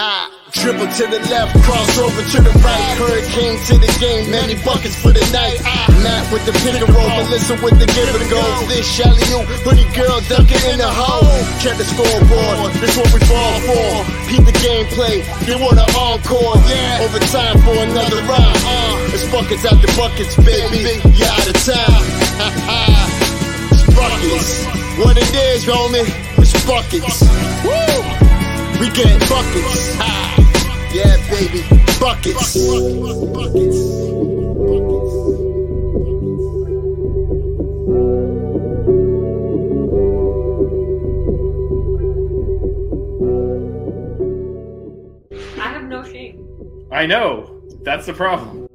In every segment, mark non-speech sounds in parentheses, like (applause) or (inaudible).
See if y'all don't know. Dribble to the left, crossover to the right. Hurricane to the game, many buckets for the night. Matt with the pick and roll, Melissa with the give and go. This Shelly, you, hoodie girl dunking in the hole. Check the scoreboard, this what we fall for. Peep the gameplay, they want an encore. Yeah, overtime for another round. Uh, it's buckets out the buckets, baby. You out of time. (laughs) it's buckets. What it is, homie, it's buckets. Woo! We get buckets. Yeah, baby, buckets. I have no shame. I know. That's the problem.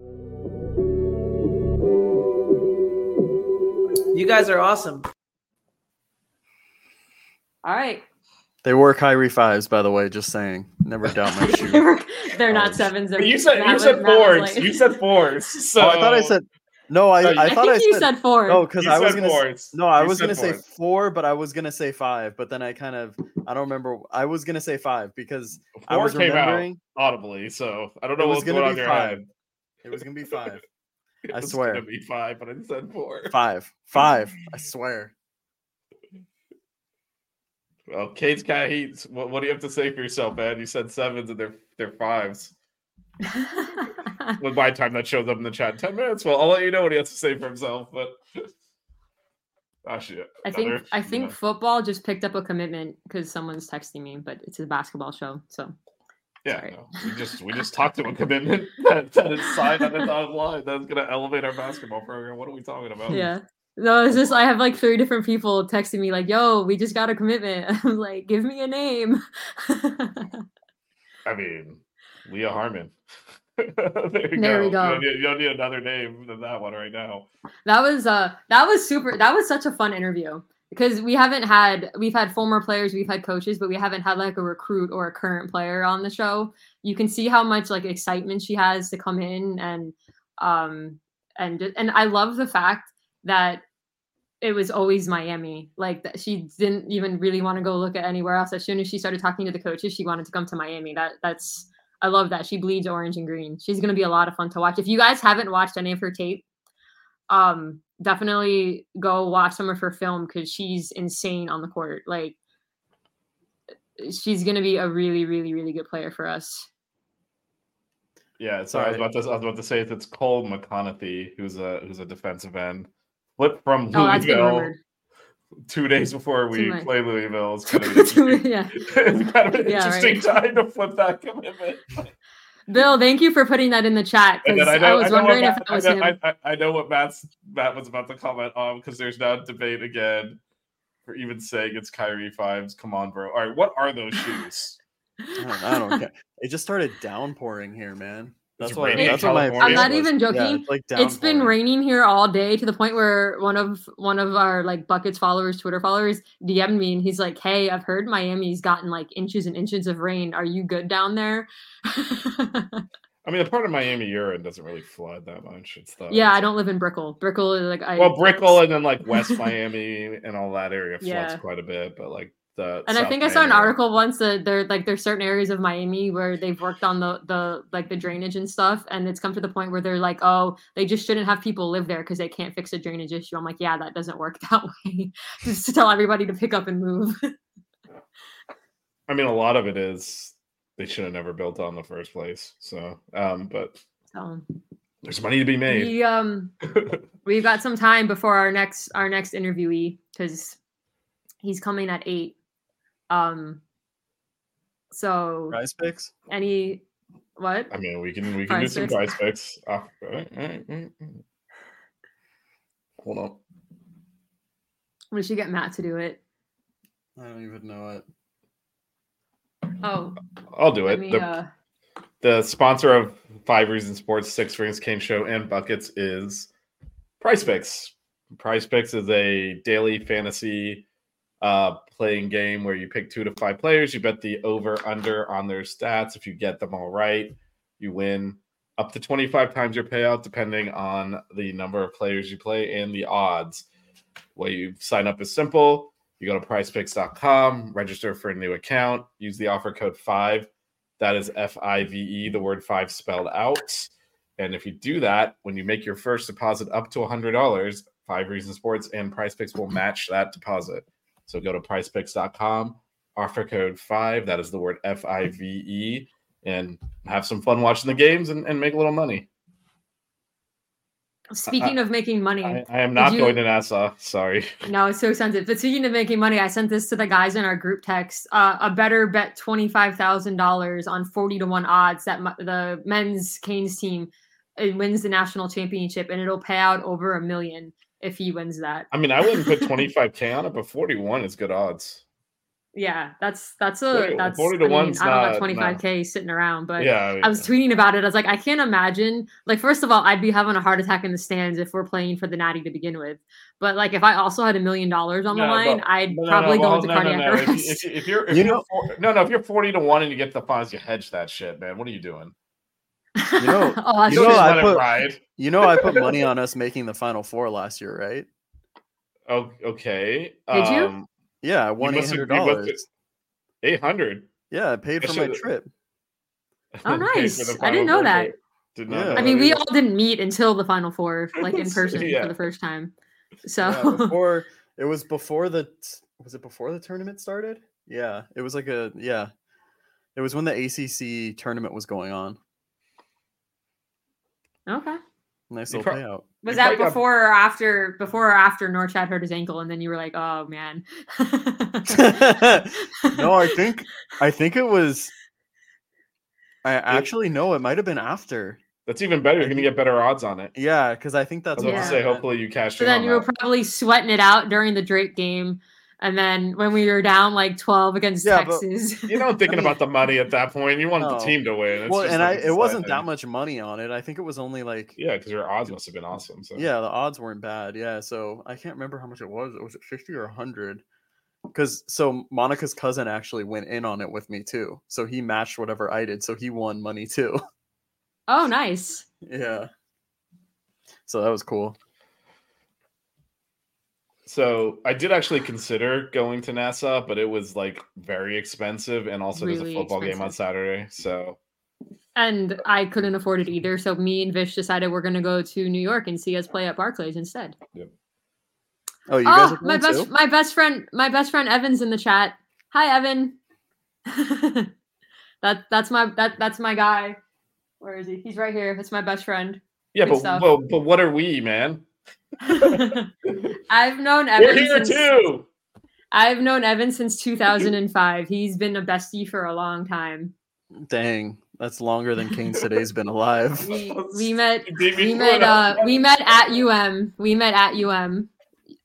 You guys are awesome. All right. They were Kyrie fives, by the way. Just saying. Never doubt my (laughs) shoe. They're not sevens. They're, But you said you was- said fours. like- You said fours. (laughs) So oh, I thought I said no. I, No, I, I thought think I you said, said four. no because I was gonna. s- fours. No, I You was gonna say four, but I was gonna say five. But then I kind of I don't remember. I was gonna say five because I four was came out remembering audibly. So I don't know it was what's going gonna on in be your five. head. It was gonna be (laughs) five. It I was swear. gonna be five, but I said four. Five. Five. I swear. Well, Kate's cat heats. What, what do you have to say for yourself, man? You said sevens and they're they're fives. (laughs) With my time that shows up in the chat in ten minutes. Well, I'll let you know what he has to say for himself. But (laughs) ah, shit. I think Another, I you think know. football just picked up a commitment because someone's texting me, but it's a basketball show, so Yeah, no, we just we just talked to a commitment (laughs) that, that is signed on the dotted line. That's gonna elevate our basketball program. What are we talking about? yeah. No, it's just I have like three different people texting me like, "Yo, we just got a commitment." (laughs) I'm like, "Give me a name." (laughs) I mean, Leah Harmon. (laughs) there you There go. we go. You don't, need, you don't need another name than that one right now. That was uh that was super that was such a fun interview because we haven't had we've had former players, we've had coaches, but we haven't had like a recruit or a current player on the show. You can see how much like excitement she has to come in and um and and I love the fact that it was always Miami. Like that she didn't even really want to go look at anywhere else. As soon as she started talking to the coaches, she wanted to come to Miami. That that's I love that. She bleeds orange and green. She's gonna be a lot of fun to watch. If you guys haven't watched any of her tape, um definitely go watch some of her film because she's insane on the court like she's gonna be a really really really good player for us Yeah, so I was about to I was about to say it's Cole McConathy, who's a who's a defensive end. Flip from oh Louisville rumored two days before we much. play Louisville. It's kind of an interesting, yeah (laughs) it's kind of an Yeah, interesting right. time to flip that commitment. (laughs) bill thank you for putting that in the chat And because I, I was I know, what wondering if Matt, it was I, him know, I, I- I know what Matt's Matt was about to comment on because there's now debate again for even saying it's Kyrie fives. Come on, bro. All right, what are those shoes? I don't, I don't care. (laughs) It just started downpouring here, man. That's It's why. raining That's what my. I'm not face was. even Yeah, joking. it's, like it's been raining here all day to the point where one of one of our like buckets followers twitter followers dm'd me and he's like hey i've heard miami's gotten like inches and inches of rain are you good down there I mean, the part of Miami you're in doesn't really flood that much. It's the Yeah, I don't live in Brickell. Brickell is like I well, Brickell and then like West Miami and all that area floods Yeah. quite a bit, but like the and I South think I saw an area- article once that there like there's certain areas of Miami where they've worked on the the like the drainage and stuff, and it's come to the point where they're like, oh, they just shouldn't have people live there because they can't fix a drainage issue. I'm like, yeah, that doesn't work (laughs) that way. just to tell everybody to pick up and move. (laughs) I mean, a lot of it is they should have never built on the first place. So, um, but so there's money to be made. we um (laughs) we've got some time before our next our next interviewee because he's coming at eight. Um. So Prize picks. any what? I mean, we can we can Prize do some picks. price picks. Ah. Hold on. We should get Matt to do it. I don't even know it. Oh, I'll do it. me. The, Uh, the sponsor of Five Reasons Sports, Six Rings, Kane Show, and Buckets is PrizePicks. Price Picks is a daily fantasy uh, playing game where you pick two to five players. You bet the over under on their stats. If you get them all right, you win up to 25 times your payout, depending on the number of players you play and the odds. Way you sign up is simple. You go to prizepicks.com, register for a new account, use the offer code 5 that is F I V E, the word five spelled out. And if you do that, when you make your first deposit up to $100, Five Reasons Sports and PrizePicks will match that deposit. So go to prizepicks.com, offer code five, that is the word F I V E, and have some fun watching the games and, and make a little money. speaking of making money, I, I am not you- going to Nassau. Sorry. no, it's so sensitive. But speaking of making money, I sent this to the guys in our group text. Uh, a better bet twenty five thousand dollars on forty to one odds that the men's Canes team uh, wins the national championship, and it'll pay out over a million if he wins that. I mean, I wouldn't put (laughs) 25K on it, but 41 is good odds. Yeah, that's that's a 40 that's 40 to I mean, one's I don't not- got twenty five k sitting around, but yeah. I was tweeting about it. I was like, I can't imagine. Like, first of all, I'd be having a heart attack in the stands if we're playing for the Natty to begin with. But like, if I also had a million dollars on the No, line, but- I'd No, no, probably no, go well, into no, no, cardiac no. If, arrest. you- if, you- if you're, if You you are know- four, no, no, if you're 40 to one and you get the funds, you hedge that shit, man. What are you doing? You know- (laughs) oh, you know, I put- You know, I put money (laughs) on us making the final four last year, right? Oh, okay. Did you? Um, Yeah, I won you eight must have- hundred dollars. 800. Yeah, I paid I for my trip. (laughs) Oh, nice. I didn't know that. Did not Yeah. know I mean, we all didn't meet until the final four, like in person Yeah. for the first time. So Yeah, before it was before the was it before the tournament started? Yeah, it was like a yeah. It was when the ACC tournament was going on. Okay. Nice You little prob- payout. Was that probably got- before or after? Before or after Norchad hurt his ankle, and then you were like, "Oh man." (laughs) no, I think I think it was. I actually no, it might have been after. That's even better. You're going to get better odds on it. Yeah, because I think I that's was about Yeah. to say, hopefully you cash So then you were that. probably sweating it out during the Drake game, and then when we were down like twelve against Yeah, Texas. (laughs) You know, thinking mean- about the money at that point, you want No. the team to win. It's well, just and like I a it wasn't that much money on it. I think it was only like Yeah, because your odds must have been awesome. So yeah, the odds weren't bad. Yeah, so I can't remember how much it was. It Was it fifty or hundred? Because so Monica's cousin actually went in on it with me too. So he matched whatever I did. So he won money too. oh, nice. (laughs) yeah. So that was cool. So I did actually consider going to Nassau, but it was like very expensive, and also there's a football game on. Saturday. So And I couldn't afford it either, so me and Vish decided we're gonna go to New York and see us play at Barclays instead. Oh, you guys oh, are my best too? my best friend my best friend Evan's in the chat. Hi Evan. (laughs) that that's my that that's my guy. Where is he? He's right here. That's my best friend. yeah, Good but stuff. well, but what are we, man? (laughs) I've known Evan We're here since, too. I've known Evan since 2005. He's been a bestie for a long time. Dang, that's longer than Kane today's been alive. We (laughs) we met You beat me we met uh we met at UM. We met at UM.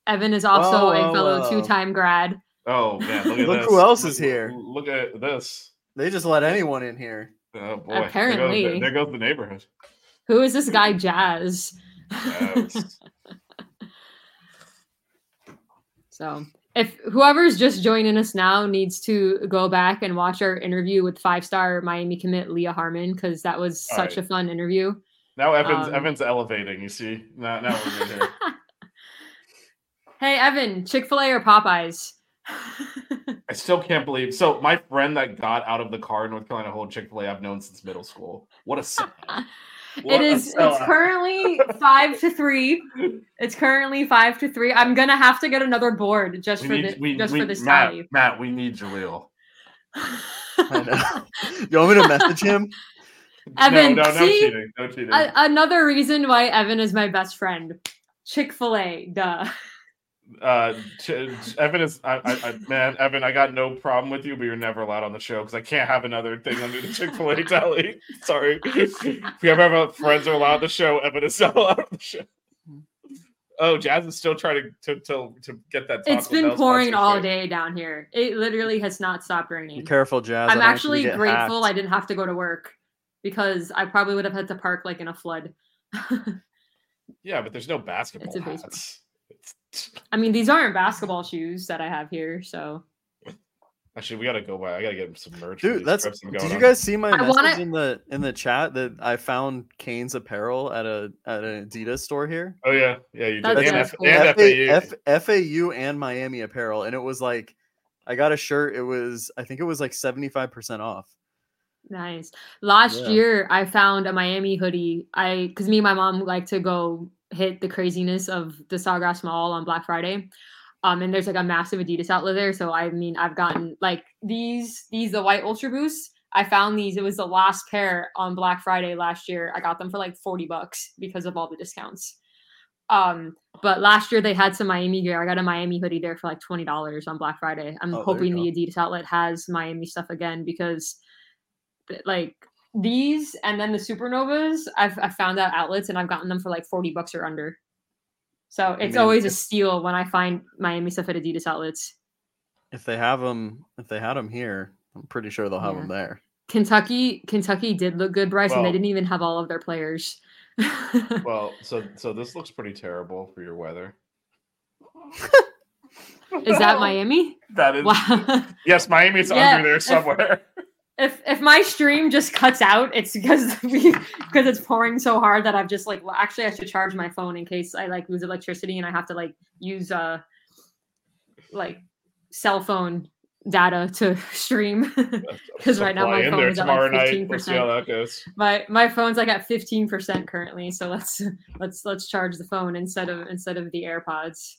Evan is also Oh, a fellow oh. two-time grad. Oh man, look at Look this. who else is here. Look at this. They just let anyone in here. Oh boy. Apparently. there goes, there goes the neighborhood. Who is this guy Jazz? Yes. (laughs) so if whoever's just joining us now needs to go back and watch our interview with five star Miami commit Leah Harmon because that was All such right. a fun interview. Now Evan's Um, Evan's elevating. You see, now now we're good here. (laughs) hey Evan, Chick Fil A or Popeyes? I still can't believe. So my friend that got out of the car in North Carolina whole Chick Fil A I've known since middle school. What a. (laughs) What it. It's currently five to three. It's currently five to three. I'm gonna have to get another board just We for need, the we, just we, for this Matt, tally. Matt, we need Jalil. I know. you want me to message him? (laughs) Evan, no, no, no see? cheating. No cheating. A- another reason why Evan is my best friend. Chick Fil A, duh. Uh, Ch- Ch- Evan is, I, I, I, man, Evan, I got no problem with you, but you're never allowed on the show because I can't have another thing under the Chick Fil A tally. (laughs) Sorry, if you ever have friends are allowed on the show, Evan is not allowed on the show. Oh, Jazz is still trying to to to, to get that. It's been Bell pouring all sponsorship. day down here. It literally has not stopped raining. Be careful, Jazz. I I'm don't want you to actually get grateful I didn't have to go to work because I probably would have had to park like in a flood. (laughs) Yeah, but there's no basketball a baseball. hats. It's, I mean, these aren't basketball shoes that I have here, so actually, we gotta go by. I gotta get some merch. Dude, that's. trips I'm Did going you on. guys see my I message wanna- in the in the chat that I found Kane's apparel at a at an Adidas store here? Oh yeah, yeah, you did. That's- And, F- cool. and FAU. F, FAU and Miami apparel, and it was like, I got a shirt. It was, I think it was like seventy five percent off. nice. Last Yeah. year, I found a Miami hoodie. I because me and my mom like to go hit the craziness of the Sawgrass Mall on Black Friday. Um, and there's like a massive Adidas outlet there. So I mean, I've gotten like these these the white Ultra Boosts. I found these. It was the last pair on Black Friday last year. I got them for like 40 bucks because of all the discounts. Um, but last year they had some Miami gear. I got a Miami hoodie there for like twenty dollars on Black Friday. I'm Oh, hoping the Adidas outlet has Miami stuff again because, like these and then the Supernovas, I've I found out outlets and I've gotten them for like forty bucks or under. So it's mean, always a steal when I find Miami stuff at Adidas outlets. If they have them, if they had them here, I'm pretty sure they'll have Yeah. them there. Kentucky, Kentucky did look good, Bryce, and they didn't even have all of their players. (laughs) Well, so so this looks pretty terrible for your weather. Is that (laughs) Miami? That is. Wow. (laughs) Yes, Miami's Yeah, under there somewhere. If if my stream just cuts out, it's because (laughs) we because it's pouring so hard that I've just like well actually I should charge my phone in case I like lose electricity and I have to like use uh like cell phone data to (laughs) stream (laughs) because right now my in phone there is at, like, tomorrow night. We'll see how 15%. that goes. my my phone's like at 15% currently, so let's let's let's charge the phone instead of instead of the AirPods.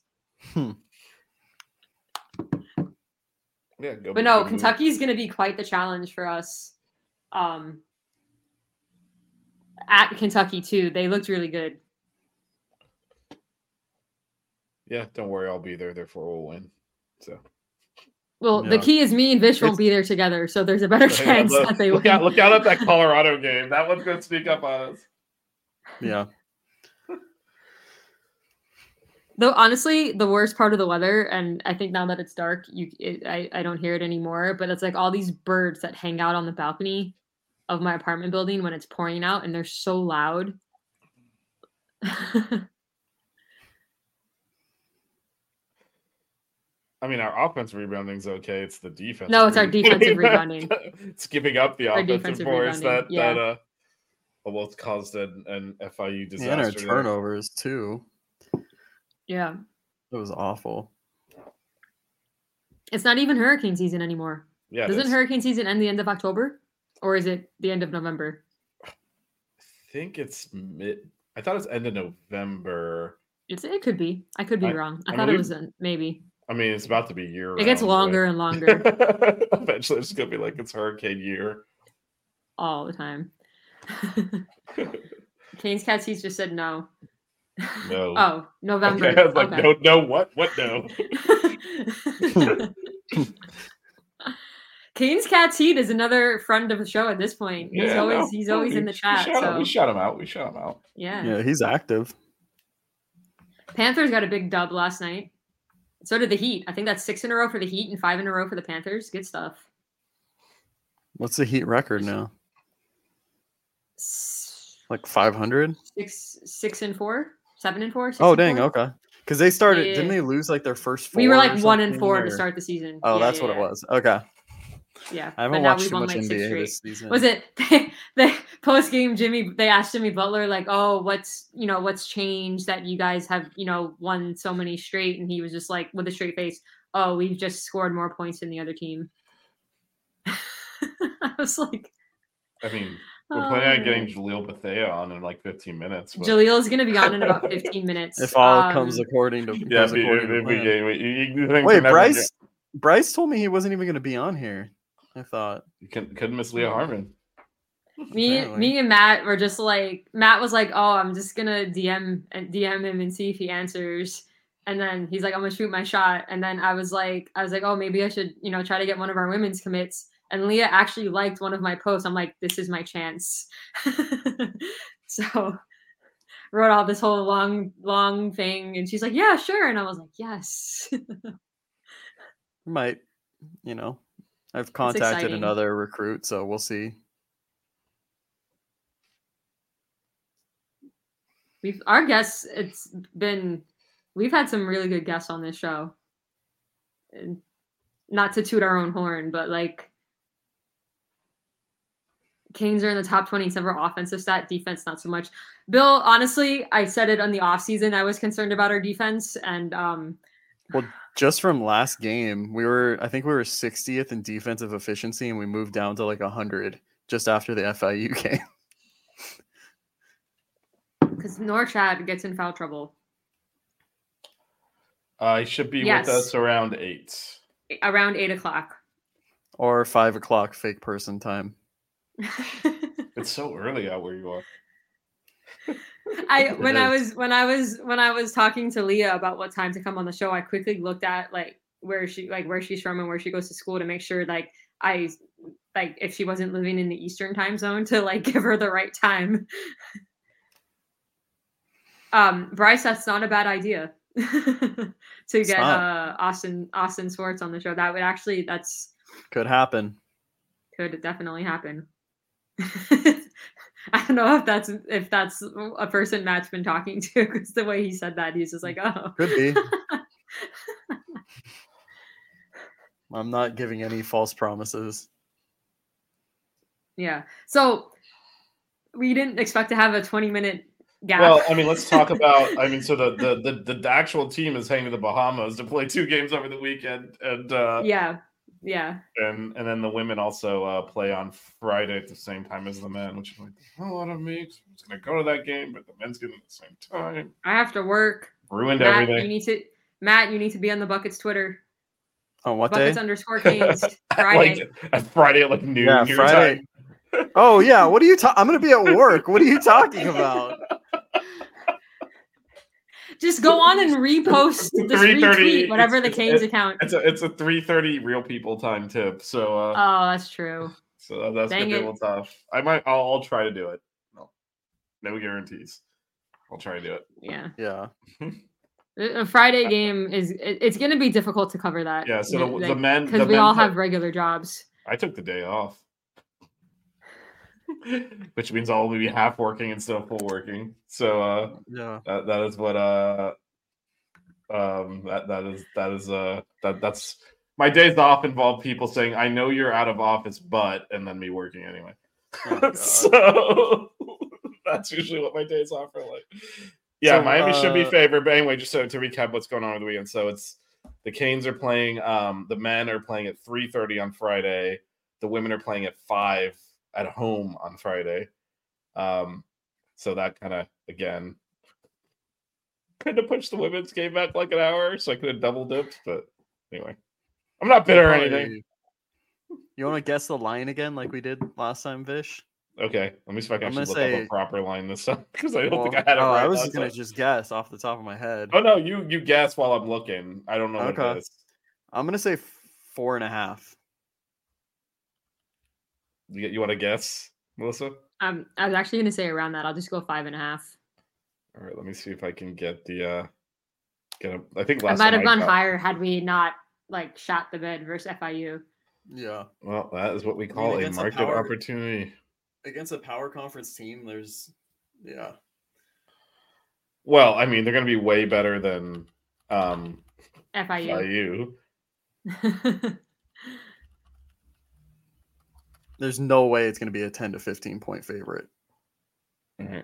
Yeah, go But no, go move. Kentucky's going to be quite the challenge for us. Um, at Kentucky too, they looked really good. Yeah, don't worry, I'll be there. Therefore, we'll win. So Well, the key is me and Vish won't be there together, so there's a better (laughs) Yeah, chance look, that they look win. out! Look out at that Colorado game. That one's gonna sneak up on us. Yeah. Though honestly, the worst part of the weather, and I think now that it's dark, you it, I I don't hear it anymore. But it's like all these birds that hang out on the balcony of my apartment building when it's pouring out, and they're so loud. (laughs) I mean, our offensive rebounding's okay. It's the defense. No, it's our defensive (laughs) rebounding. it's giving up the Our offensive defensive boards that rebounding, yeah. that uh almost caused an, an FIU disaster. And our turnovers too. Yeah, It was awful. it's not even hurricane season anymore. Yeah, Doesn't hurricane season end the end of October, or is it the end of November? I think it's mid. I thought it's end of November. It's it could be. I could be I- wrong. I, I thought mean, it was a, maybe. I mean, it's about to be year. It gets longer right? and longer (laughs) Eventually, it's gonna be like it's hurricane year. all the time. (laughs) Kane's cat seats just said no. No. Oh, November. Okay, I was like, Okay. no, no, what, what, no? (laughs) Kane's cat's heat is another friend of the show at this point. He's Yeah, always no, he's no, always we- in the we chat. shut him- So we shut him out. We shut him out. yeah. Yeah, he's active. Panthers got a big dub last night. So did the Heat. I think that's six in a row for the Heat and five in a row for the Panthers. Good stuff. What's the Heat record now? Like 500? Six, six and four, seven and four. six Oh, and dang. four? Okay. Because they started, Yeah. didn't they lose like their first four? we were like one and four to start the season. Oh, Yeah, that's yeah, what it was. Okay. Yeah, I haven't watched too much like, NBA this season. Was it (laughs) they, they post game Jimmy? They asked Jimmy Butler like, "Oh, what's you know what's changed that you guys have you know won so many straight?" And he was just like with a straight face, "Oh, we've just scored more points than the other team." (laughs) I was like, I mean, we're planning on getting. Jalil Bethea on in like 15 minutes. but- is gonna be on in about (laughs) 15 minutes. If all comes Um, according to Yeah, goes if we, according to if we, plan. you- you Wait, we're never Bryce. Bryce told me he wasn't even going to be on here. I thought. get- couldn't, couldn't miss Leah Harmon. me Apparently. me and Matt were just like Matt was like, "Oh, I'm just gonna DM and DM him and see if he answers." And then he's like, "I'm gonna shoot my shot." And then I was like, I was like, "Oh, maybe I should, you know, try to get one of our women's commits." And Leah actually liked one of my posts. I'm like, "This is my chance." (laughs) so wrote all this whole long long thing, and she's like, "Yeah, sure." And I was like, "Yes." (laughs) Might, you know, I've contacted another recruit, so we'll see. We've our guests. It's been we've had some really good guests on this show. And not to toot our own horn, but like Canes are in the top 20 in several offensive stat, defense not so much. Bill, honestly, I said it on the offseason. I was concerned about our defense and um well Just from last game, we were I think we were 60th in defensive efficiency, and we moved down to like 100 just after the FIU (laughs) game. because Norchad gets in foul trouble Uh, he should be Yes. with us around eight. around eight o'clock. or five o'clock fake person time. It's so early out where you are. I (laughs) when I was when I was when I was talking to Leah about what time to come on the show, I quickly looked at like where she like where she's from and where she goes to school to make sure like I like if she wasn't living in the Eastern time zone to like (laughs) give her the right time. um, Bryce, that's not a bad idea (laughs) to get uh Austin Austin Swartz on the show. That would actually that's Could happen. could definitely happen. (laughs) I don't know if that's if that's a person Matt's been talking to because the way he said that he's just like oh Could be. (laughs) I'm not giving any false promises. yeah. So we didn't expect to have a 20 minute gap. Well, I mean, let's talk (laughs) about. I mean, so the the the, the actual team is heading to the Bahamas to play two games over the weekend, and uh, yeah, yeah. and and then the women also uh, play on Friday at the same time as the men, which is like the hell out of me. I was gonna go to that game, but the men's getting at the same time. I have to work. Ruined Matt, you need to Matt, you need to be on the buckets Twitter. On what Buckets day? underscore Canes. (laughs) At, Friday. like at Friday at like noon. Yeah, your Friday. time. Oh yeah. What are you talking? I'm gonna be at (laughs) work. What are you talking about? Just go on and repost (laughs) this retweet, whatever the it's- Canes it- account. It's a it's a three thirty real people time tip. So uh, Oh, that's true. so that's gonna be a little tough. I might. I'll, I'll try to do it. No, no guarantees. I'll try to do it. Yeah. Yeah. (laughs) A a Friday game is it's going to be difficult to cover that. Yeah. So the, the men because we all play- have regular jobs. I took the day off, (laughs) which means I'll only be half working instead of full working. So uh, Yeah. that that is what uh um that that is that is uh that that's my days off involve people saying I know you're out of office, but and then me working anyway. Oh, (laughs) so (laughs) that's usually what my days off are like. Yeah, So, Miami should be uh, favored. But anyway, just to, to recap what's going on with the weekend. So it's the Canes are playing, um, the men are playing at 3:30 on Friday. The women are playing at five at home on Friday. Um, so that kind of again kind of pushed the women's game back like an hour, so I could have double dipped. But anyway, I'm not bitter or anything. You want to guess the line again, like we did last time, Vish? Okay, let me see if I can actually look up a proper line this time (laughs) because I don't Well, think I had it oh, right. I was gonna time. just guess off the top of my head. Oh no, you you guess while I'm looking. I don't know what Okay. I'm gonna say four and a half. You, you want to guess, Melissa? Um, I was actually going to say around that. I'll just go five and a half. All right, let me see if I can get the uh get a. I think I might time have gone got- higher had we not like shot the bed versus FIU. Yeah. Well, that is what we call a against a market power- opportunity. Against a power conference team, there's yeah. Well, I mean, they're going to be way better than Um, FIU. FIU. (laughs) There's no way it's going to be a 10 to 15 point favorite.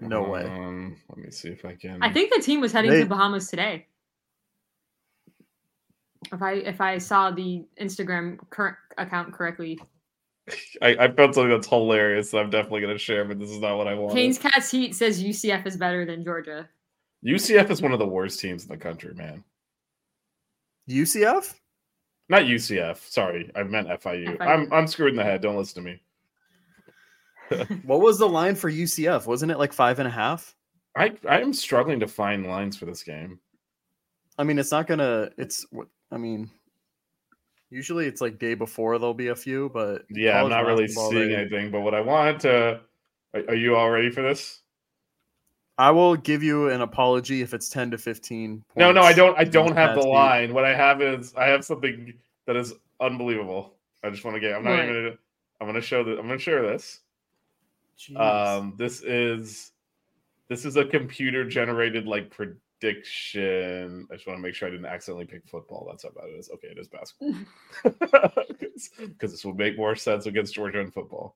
No way. Um, let me see if I can. I think the team was heading They- to Bahamas today. If I if I saw the Instagram current account correctly, (laughs) I, I found something that's hilarious. that I'm definitely going to share, but this is not what I want. Kane's Cats Heat says UCF is better than Georgia. UCF is one of the worst teams in the country, man. UCF? Not UCF. Sorry, I meant FIU. FIU. I'm I'm screwed in the head. Don't listen to me. What was the line for UCF? Wasn't it like five and a half? I I am struggling to find lines for this game. I mean, it's not gonna. It's what I mean. Usually, it's like day before there'll be a few, but Yeah, I'm not really seeing they- anything. But what I wanted to, are, are you all ready for this? I will give you an apology if it's ten to fifteen. No, no, I don't. I don't have the Cats line. What I have is I have something that is unbelievable. I just want to get. I'm not What? even. Gonna, I'm gonna show that. I'm gonna share this. Jeez. Um, this is this is a computer generated like prediction. I just want to make sure I didn't accidentally pick football. That's how bad it is. Okay, it is basketball (laughs) (laughs) because this would make more sense against Georgia in football.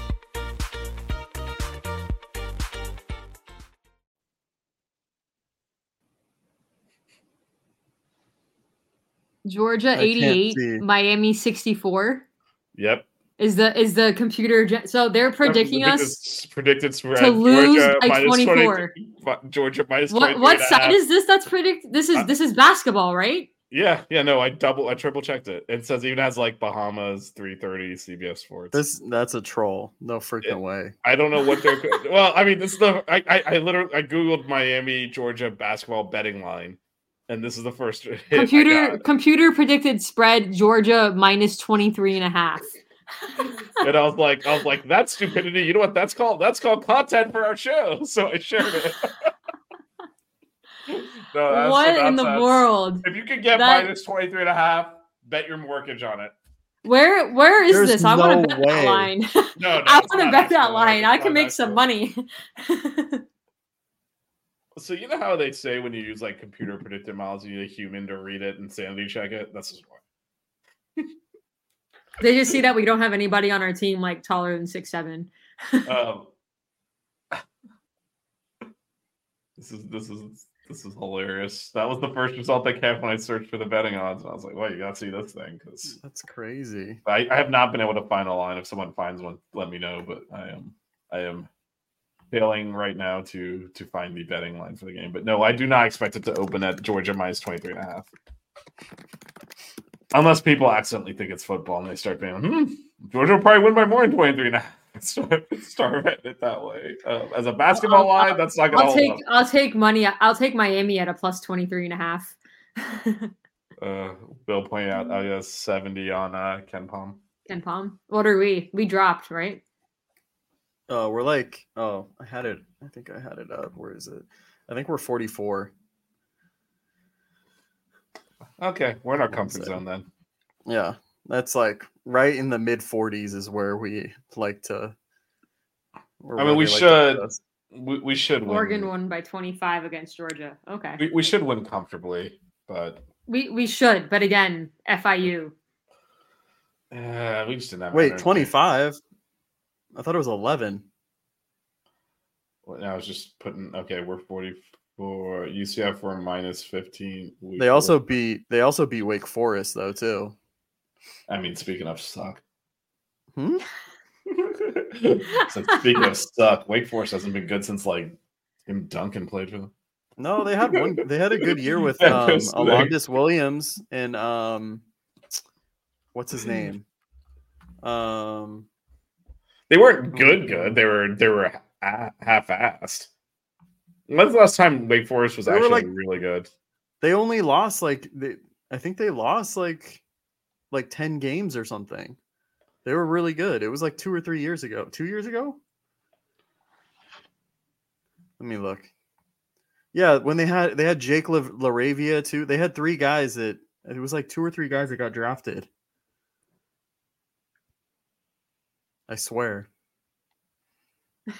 Georgia 88. Miami 64 Yep. is the is the computer. So they're predicting us. Predicted- predicted spread. to lose Georgia by minus 20 24. Georgia minus What 23 what side is this? That's predict. This is Uh, this is basketball, right? Yeah, yeah, no, I double, I triple checked it. It says it even has like Bahamas 330 CBS Sports. This that's a troll. No freaking Yeah. way. I don't know what they're. (laughs) well, I mean, this is the. I, I, I literally, I googled Miami Georgia basketball betting line, and this is the first (laughs) hit I Computer got. computer predicted spread Georgia minus 23 and a half. (laughs) and I was like, I was like, that's stupidity. You know what that's called? That's called content for our show. (laughs) So I shared it. no, that's, what in the that's- world? If you could get That- minus 23 and a half, bet your mortgage on it. Where where is There's this? I want to bet way. that line. No, no, I want to bet that line. I can make some money. So you know how they say when you use like computer predicted models, you need a human to read it and sanity check it. That's just why. they just see that we don't have anybody on our team like taller than six seven. (laughs) Um, this is this is this is hilarious. That was the first result that came when I searched for the betting odds, and I was like, "Wait, you gotta see this thing," because That's crazy. I, I have not been able to find a line. If someone finds one, let me know. But I am I am failing right now to to find the betting line for the game. But no, I do not expect it to open at Georgia minus 23 and a half. Unless people accidentally think it's football and they start being, hmm, Georgia will probably win by more than 23 and a half. (laughs) Start, start betting it that way. Uh, as a basketball I'll- line, that's not going to I'll take up. I'll take money. I'll take Miami at a plus 23 and a half. (laughs) Uh, Bill pointed out, I guess 70 on uh, KenPom. Ken Palm. What are we? We dropped, right? Oh, we're like, oh, I had it. I think I had it up. Where is it? I think we're 44. Okay, we're in our comfort zone then. Yeah, that's like right in the mid 40s is where we like to. I mean, we like should- put us. We, we should win. Oregon won by 25 against Georgia. Okay. We, we should win comfortably, but We we should, but again, FIU. uh, we just didn't have. Wait, 25? I thought it was 11. Well, I was just putting. Okay, we're forty-four. UCF were minus fifteen. They also beat they also beat Wake Forest though too. I mean, speaking of suck. Hmm? (laughs) so speaking of suck, Wake Forest hasn't been good since like Tim Duncan played for them. No, they had one. They had a good year (laughs) with um. Alondes Williams and um, what's his (clears throat) name? Um, They weren't oh, good. Good. They were. They were half-assed. When's the last time Wake Forest was They actually like- really good? they only lost like they, I think they lost like like ten games or something. They were really good. It was like two or three years ago. Two years ago. Let me look. Yeah, when they had they had Jake La- LaRavia too. They had three guys that it was like two or three guys that got drafted. I swear. (laughs) Let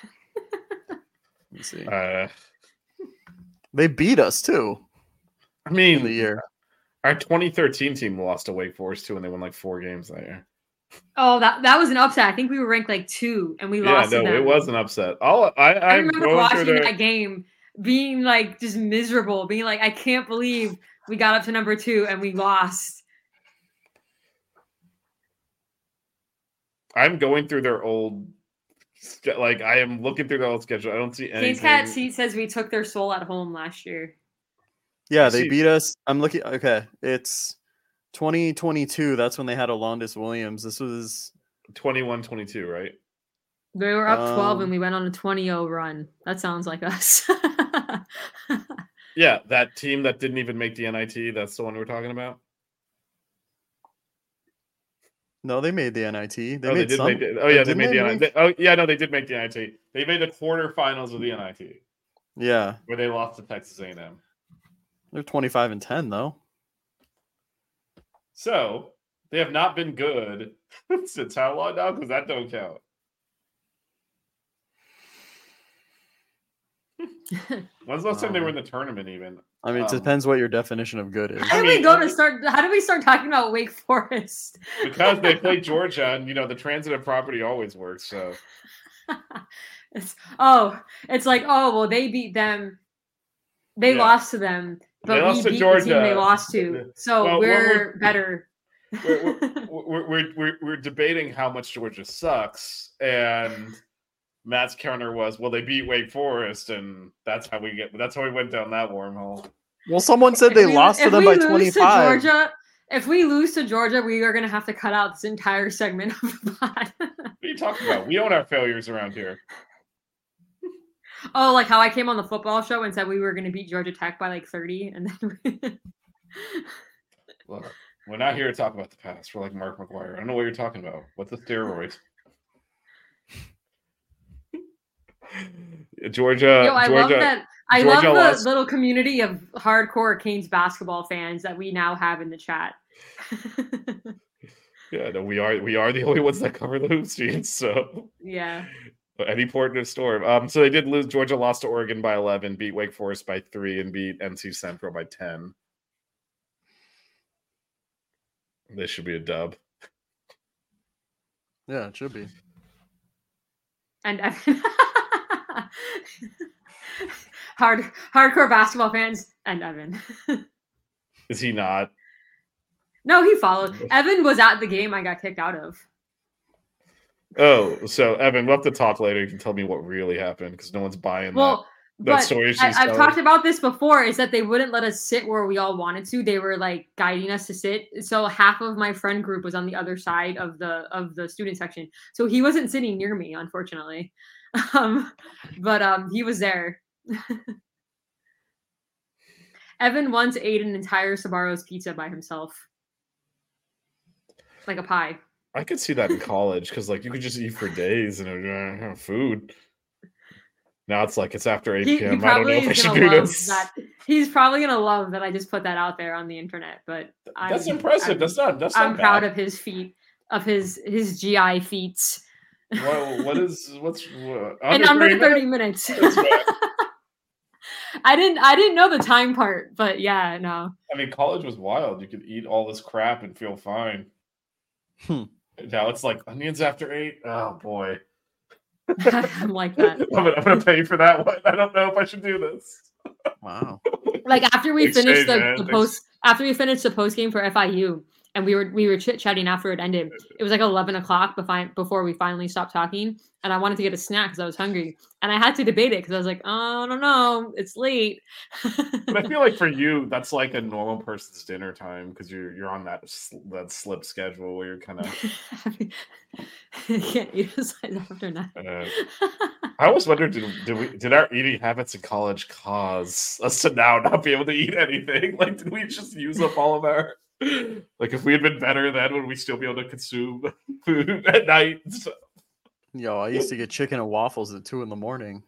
me see. Uh, They beat us too I in mean, the year. our 2013 team lost to Wake Forest too, and they won like four games that year. Oh, that that was an upset. I think we were ranked like two, and we Yeah, lost. to no, them. it was an upset. All I, I I'm remember watching through their, that game, being like just miserable, being like, I can't believe we got up to number two and we lost. I'm going through their old, like I am looking through their old schedule. I don't see anything. Kane's Cat Seat says we took their soul at home last year. Yeah, they beat us. I'm looking. Okay, it's 2022. That's when they had Alondes Williams. This was 21, 22, right? They were up 12 Um, and we went on a 20 0 run. That sounds like us. (laughs) Yeah, that team that didn't even make the NIT. That's the one we're talking about. No, they made the NIT. They oh, made they did some. make it. Oh, yeah, they didn't made they the make- NIT. Oh, yeah, no, they did make the NIT. They made the quarterfinals of the NIT Yeah, where they lost to Texas A&M. they're 25 and 10 though. So they have not been good (laughs) since how long now? Because that don't count. When's the last time they were in the tournament? Even I mean, it Um, depends what your definition of good is. how I did we go to start? How do we start talking about Wake Forest? because they played (laughs) Georgia, and you know the transitive property always works. So (laughs) it's, oh, it's like, oh, well, they beat them. They Yeah. lost to them, but They we lost to beat the team they lost to. So Well, what we're, we're- better. we're, we're, (laughs) we're, we're, we're debating how much Georgia sucks, and Matt's counter was, "Well, they beat Wake Forest, and that's how we get. That's how we went down that wormhole." Well, someone said they we- lost to them by 25. Georgia, if we lose to Georgia, we are going to have to cut out this entire segment (laughs) of the pod. What are you talking about? We own our failures around here. oh, like how I came on the football show and said we were going to beat Georgia Tech by like 30, and then we- Look, we're not here to talk about the past. We're like Mark McGwire. I don't know what you're talking about. What's the steroids? Georgia, Yo, I Georgia. love that. I Georgia love the lost- little community of hardcore Canes basketball fans that we now have in the chat. (laughs) Yeah, no, we are we are the only ones that cover the hoop streets. So yeah. any port in a storm. Um, so they did lose. Georgia lost to Oregon by eleven, beat Wake Forest by three, and beat NC Central by ten. This should be a dub. Yeah, it should be. And (laughs) Evan. (laughs) Hard hardcore basketball fans and Evan. Is he not? no, he followed. (laughs) Evan was at the game I got kicked out of. Oh, so Evan, we'll have to talk later. You can tell me what really happened because no one's buying Well, that. but story she's I, I've telling. talked about this before. Is that they wouldn't let us sit where we all wanted to. They were like guiding us to sit. So half of my friend group was on the other side of the of the student section. So he wasn't sitting near me, unfortunately. (laughs) Um, but um, he was there. (laughs) Evan once ate an entire Sbarro's pizza by himself, like a pie. I could see that in college because like you could just eat for days and uh, have food. Now it's like it's after 8 He, he p.m. I don't know if I should do this. that. He's probably gonna love that I just put that out there on the internet. But That's I'm- impressive. I'm- that's not that's I'm not proud of his feat, of his his GI feats. Well, what is what's what, In under three 30 minutes? minutes. (laughs) I didn't I didn't know the time part, but yeah, no. I mean, college was wild. You could eat all this crap and feel fine. Hmm. Now it's like onions after eight. Oh boy, (laughs) I'm like that. (laughs) I'm gonna, I'm gonna pay for that one. I don't know if I should do this. Wow. like after we Thanks, finished the, the post after we finished the post game for FIU and we were we were chit chatting after it ended. It was like eleven o'clock before before we finally stopped talking, and I wanted to get a snack because I was hungry, and I had to debate it because I was like, oh, I don't know, it's late. But I feel like for (laughs) you, that's like a normal person's dinner time because you're you're on that sl- that slip schedule where you're kind of. I can't eat after that. Uh, I always wondered did, did we did our eating habits in college cause us to now not be able to eat anything? (laughs) Like, did we just use up all of our? Like, if we had been better then, would we still be able to consume (laughs) food at night? and? Yo, I used to get chicken and waffles at two in the morning.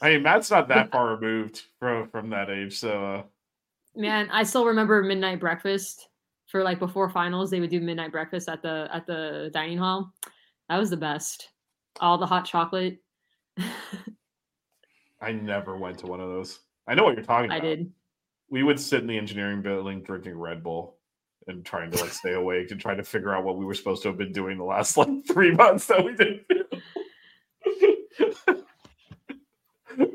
I mean, Matt's not that far removed from from that age, so uh, Man, I still remember midnight breakfast for like before finals. They would do midnight breakfast at the at the dining hall. That was the best. All the hot chocolate. (laughs) I never went to one of those. I know what you're talking I about. I did. We would sit in the engineering building drinking Red Bull and trying to like stay awake and trying to figure out what we were supposed to have been doing the last like (laughs) three months that we didn't do. (laughs)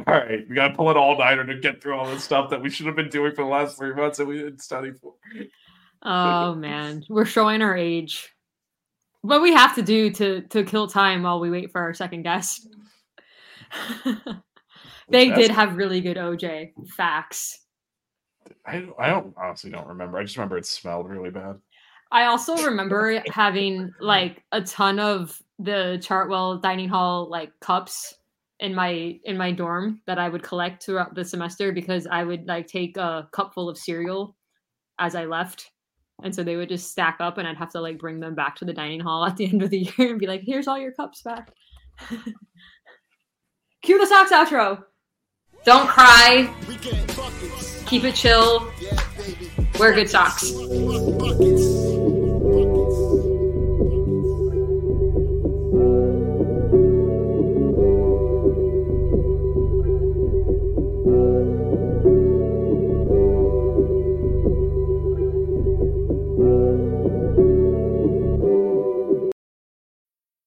all right, we gotta pull an all nighter to get through all this stuff that we should have been doing for the last three months that we didn't study for. Oh (laughs) man, we're showing our age. What we have to do to to kill time while we wait for our second guest. they did have really good OJ facts. I I don't honestly don't remember. I just remember it smelled really bad. I also remember (laughs) having like a ton of the Chartwell dining hall like cups in my in my dorm that I would collect throughout the semester because I would like take a cup full of cereal as I left. And so they would just stack up and I'd have to like bring them back to the dining hall at the end of the (laughs) year and be like, here's all your cups back. (laughs) Cue the socks outro. Don't cry. Keep it chill. Wear good socks.